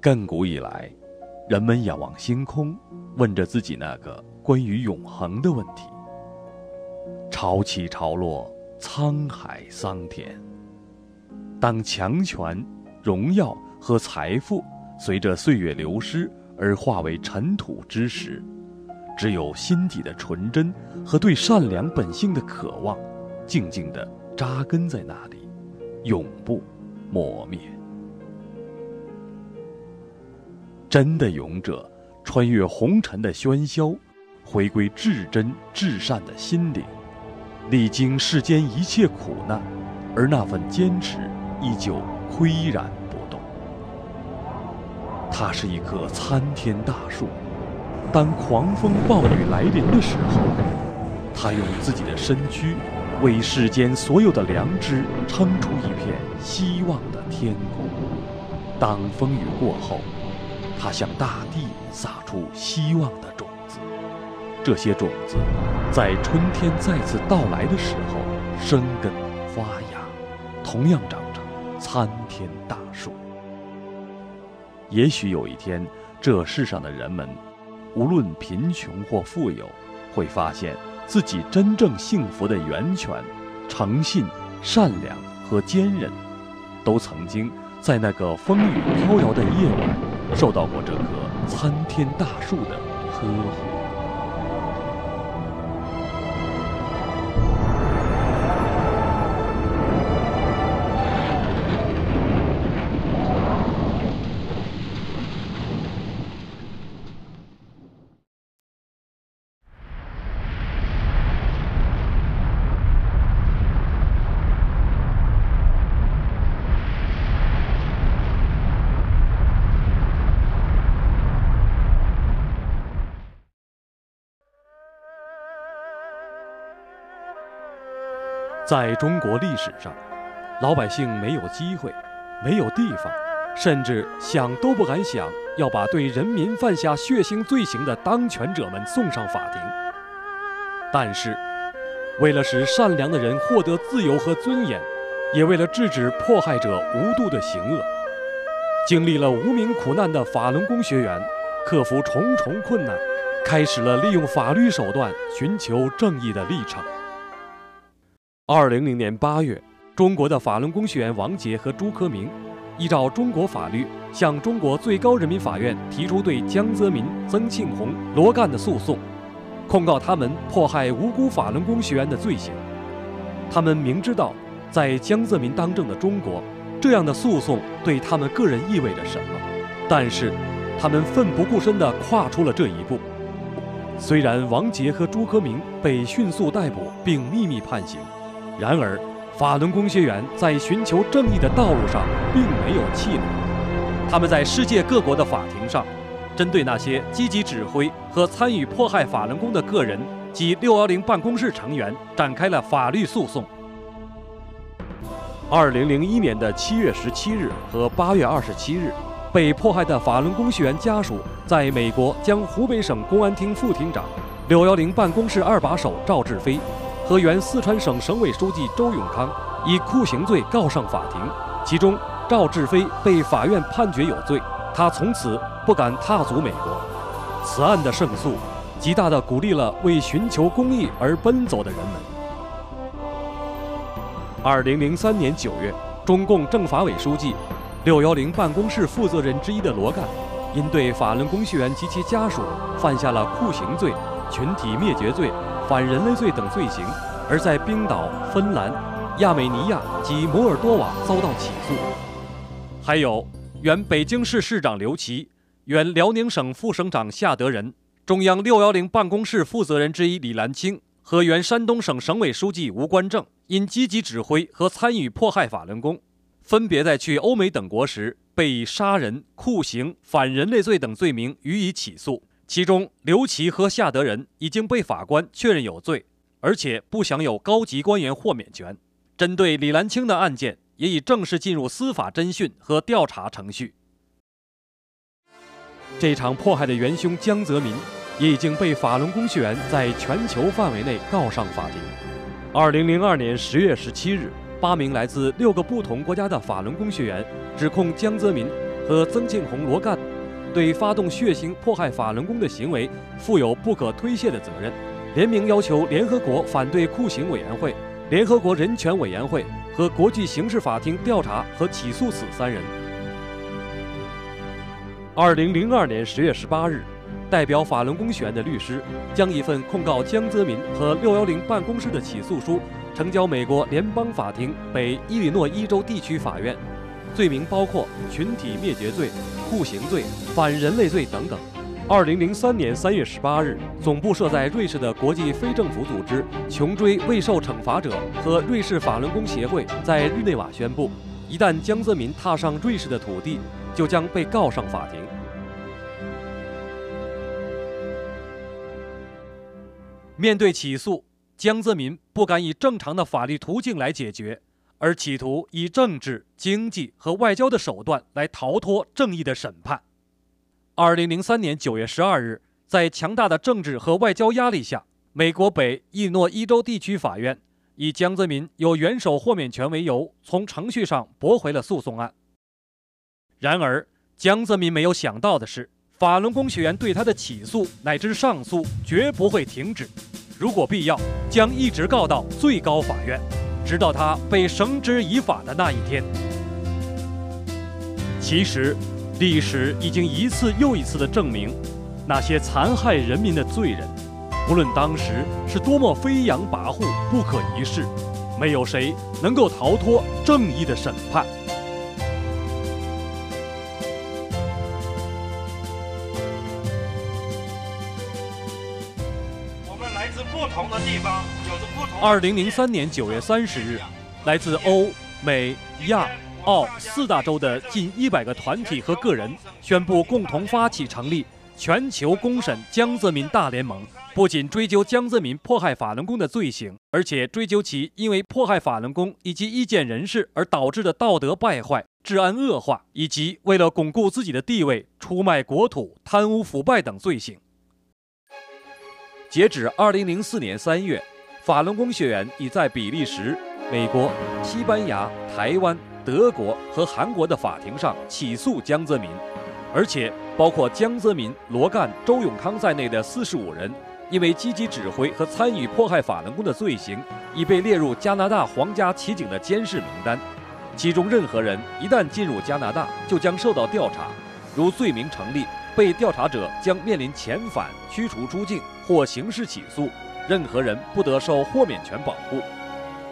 亘古以来，人们仰望星空，问着自己那个关于永恒的问题。潮起潮落，沧海桑田。当强权、荣耀和财富随着岁月流失而化为尘土之时，只有心底的纯真和对善良本性的渴望，静静地扎根在那里，永不磨灭。真的勇者，穿越红尘的喧嚣，回归至真至善的心灵，历经世间一切苦难，而那份坚持依旧岿然不动。它是一棵参天大树，当狂风暴雨来临的时候，它用自己的身躯，为世间所有的良知撑出一片希望的天空。当风雨过后，它向大地撒出希望的种子，这些种子在春天再次到来的时候生根发芽，同样长成参天大树。也许有一天，这世上的人们，无论贫穷或富有，会发现自己真正幸福的源泉——诚信、善良和坚韧，都曾经在那个风雨飘摇的夜晚。受到过这棵参天大树的呵护。在中国历史上，老百姓没有机会，没有地方，甚至想都不敢想，要把对人民犯下血腥罪行的当权者们送上法庭。但是，为了使善良的人获得自由和尊严，也为了制止迫害者无度的行恶，经历了无名苦难的法轮功学员，克服重重困难，开始了利用法律手段寻求正义的历程。二零零年八月，中国的法轮功学员王杰和朱科明，依照中国法律，向中国最高人民法院提出对江泽民、曾庆红、罗干的诉讼，控告他们迫害无辜法轮功学员的罪行。他们明知道，在江泽民当政的中国，这样的诉讼对他们个人意味着什么，但是，他们奋不顾身地跨出了这一步。虽然王杰和朱科明被迅速逮捕并秘密判刑。然而，法轮功学员在寻求正义的道路上并没有气馁。他们在世界各国的法庭上，针对那些积极指挥和参与迫害法轮功的个人及六幺零办公室成员展开了法律诉讼。二零零一年的七月十七日和八月二十七日，被迫害的法轮功学员家属在美国将湖北省公安厅副厅长、六幺零办公室二把手赵志飞。和原四川省省委书记周永康以酷刑罪告上法庭，其中赵志飞被法院判决有罪，他从此不敢踏足美国。此案的胜诉，极大地鼓励了为寻求公义而奔走的人们。二零零三年九月，中共政法委书记、六幺零办公室负责人之一的罗干，因对法轮功学员及其家属犯下了酷刑罪、群体灭绝罪。反人类罪等罪行，而在冰岛、芬兰、亚美尼亚及摩尔多瓦遭到起诉。还有原北京市市长刘奇、原辽宁省副省长夏德仁、中央六幺零办公室负责人之一李兰清和原山东省省委书记吴官正，因积极指挥和参与迫害法轮功，分别在去欧美等国时被以杀人、酷刑、反人类罪等罪名予以起诉。其中，刘琦和夏德仁已经被法官确认有罪，而且不享有高级官员豁免权。针对李兰清的案件，也已正式进入司法侦讯和调查程序。这场迫害的元凶江泽民，也已经被法轮功学员在全球范围内告上法庭。二零零二年十月十七日，八名来自六个不同国家的法轮功学员指控江泽民。和曾庆红、罗干对发动血腥迫害法轮功的行为负有不可推卸的责任，联名要求联合国反对酷刑委员会、联合国人权委员会和国际刑事法庭调查和起诉此三人。二零零二年十月十八日。代表法轮功学员的律师将一份控告江泽民和六幺零办公室的起诉书呈交美国联邦法庭北伊利诺伊州地区法院，罪名包括群体灭绝罪、酷刑罪、反人类罪等等。二零零三年三月十八日，总部设在瑞士的国际非政府组织“穷追未受惩罚者”和瑞士法轮功协会在日内瓦宣布，一旦江泽民踏上瑞士的土地，就将被告上法庭。面对起诉，江泽民不敢以正常的法律途径来解决，而企图以政治、经济和外交的手段来逃脱正义的审判。二零零三年九月十二日，在强大的政治和外交压力下，美国北伊诺伊州地区法院以江泽民有元首豁免权为由，从程序上驳回了诉讼案。然而，江泽民没有想到的是。法轮功学员对他的起诉乃至上诉绝不会停止，如果必要，将一直告到最高法院，直到他被绳之以法的那一天。其实，历史已经一次又一次地证明，那些残害人民的罪人，无论当时是多么飞扬跋扈、不可一世，没有谁能够逃脱正义的审判。我们来自不同的地方二零零三年九月三十日，来自欧、美、亚、澳四大洲的近一百个团体和个人宣布共同发起成立全球公审江泽民大联盟。不仅追究江泽民迫害法轮功的罪行，而且追究其因为迫害法轮功以及意见人士而导致的道德败坏、治安恶化，以及为了巩固自己的地位出卖国土、贪污腐败等罪行。截止二零零四年三月，法轮功学员已在比利时、美国、西班牙、台湾、德国和韩国的法庭上起诉江泽民，而且包括江泽民、罗干、周永康在内的四十五人，因为积极指挥和参与迫害法轮功的罪行，已被列入加拿大皇家骑警的监视名单。其中任何人一旦进入加拿大，就将受到调查，如罪名成立。被调查者将面临遣返、驱逐出境或刑事起诉，任何人不得受豁免权保护。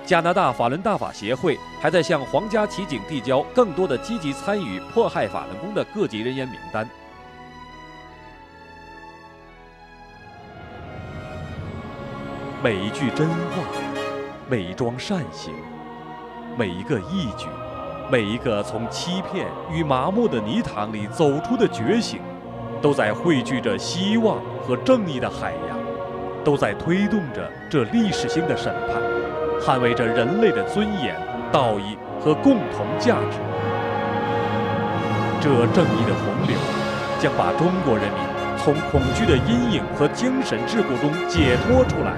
加拿大法轮大法协会还在向皇家骑警递交更多的积极参与迫害法轮功的各级人员名单。每一句真话，每一桩善行，每一个义举，每一个从欺骗与麻木的泥塘里走出的觉醒。都在汇聚着希望和正义的海，都在推动着这历史性的审判，捍卫着人类的尊严、道义和共同价值。这正义的洪流，将把中国人民从恐惧的阴影和精神桎梏中解脱出来，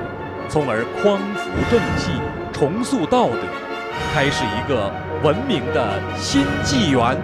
从而匡扶正气、重塑道德，开始一个文明的新纪元。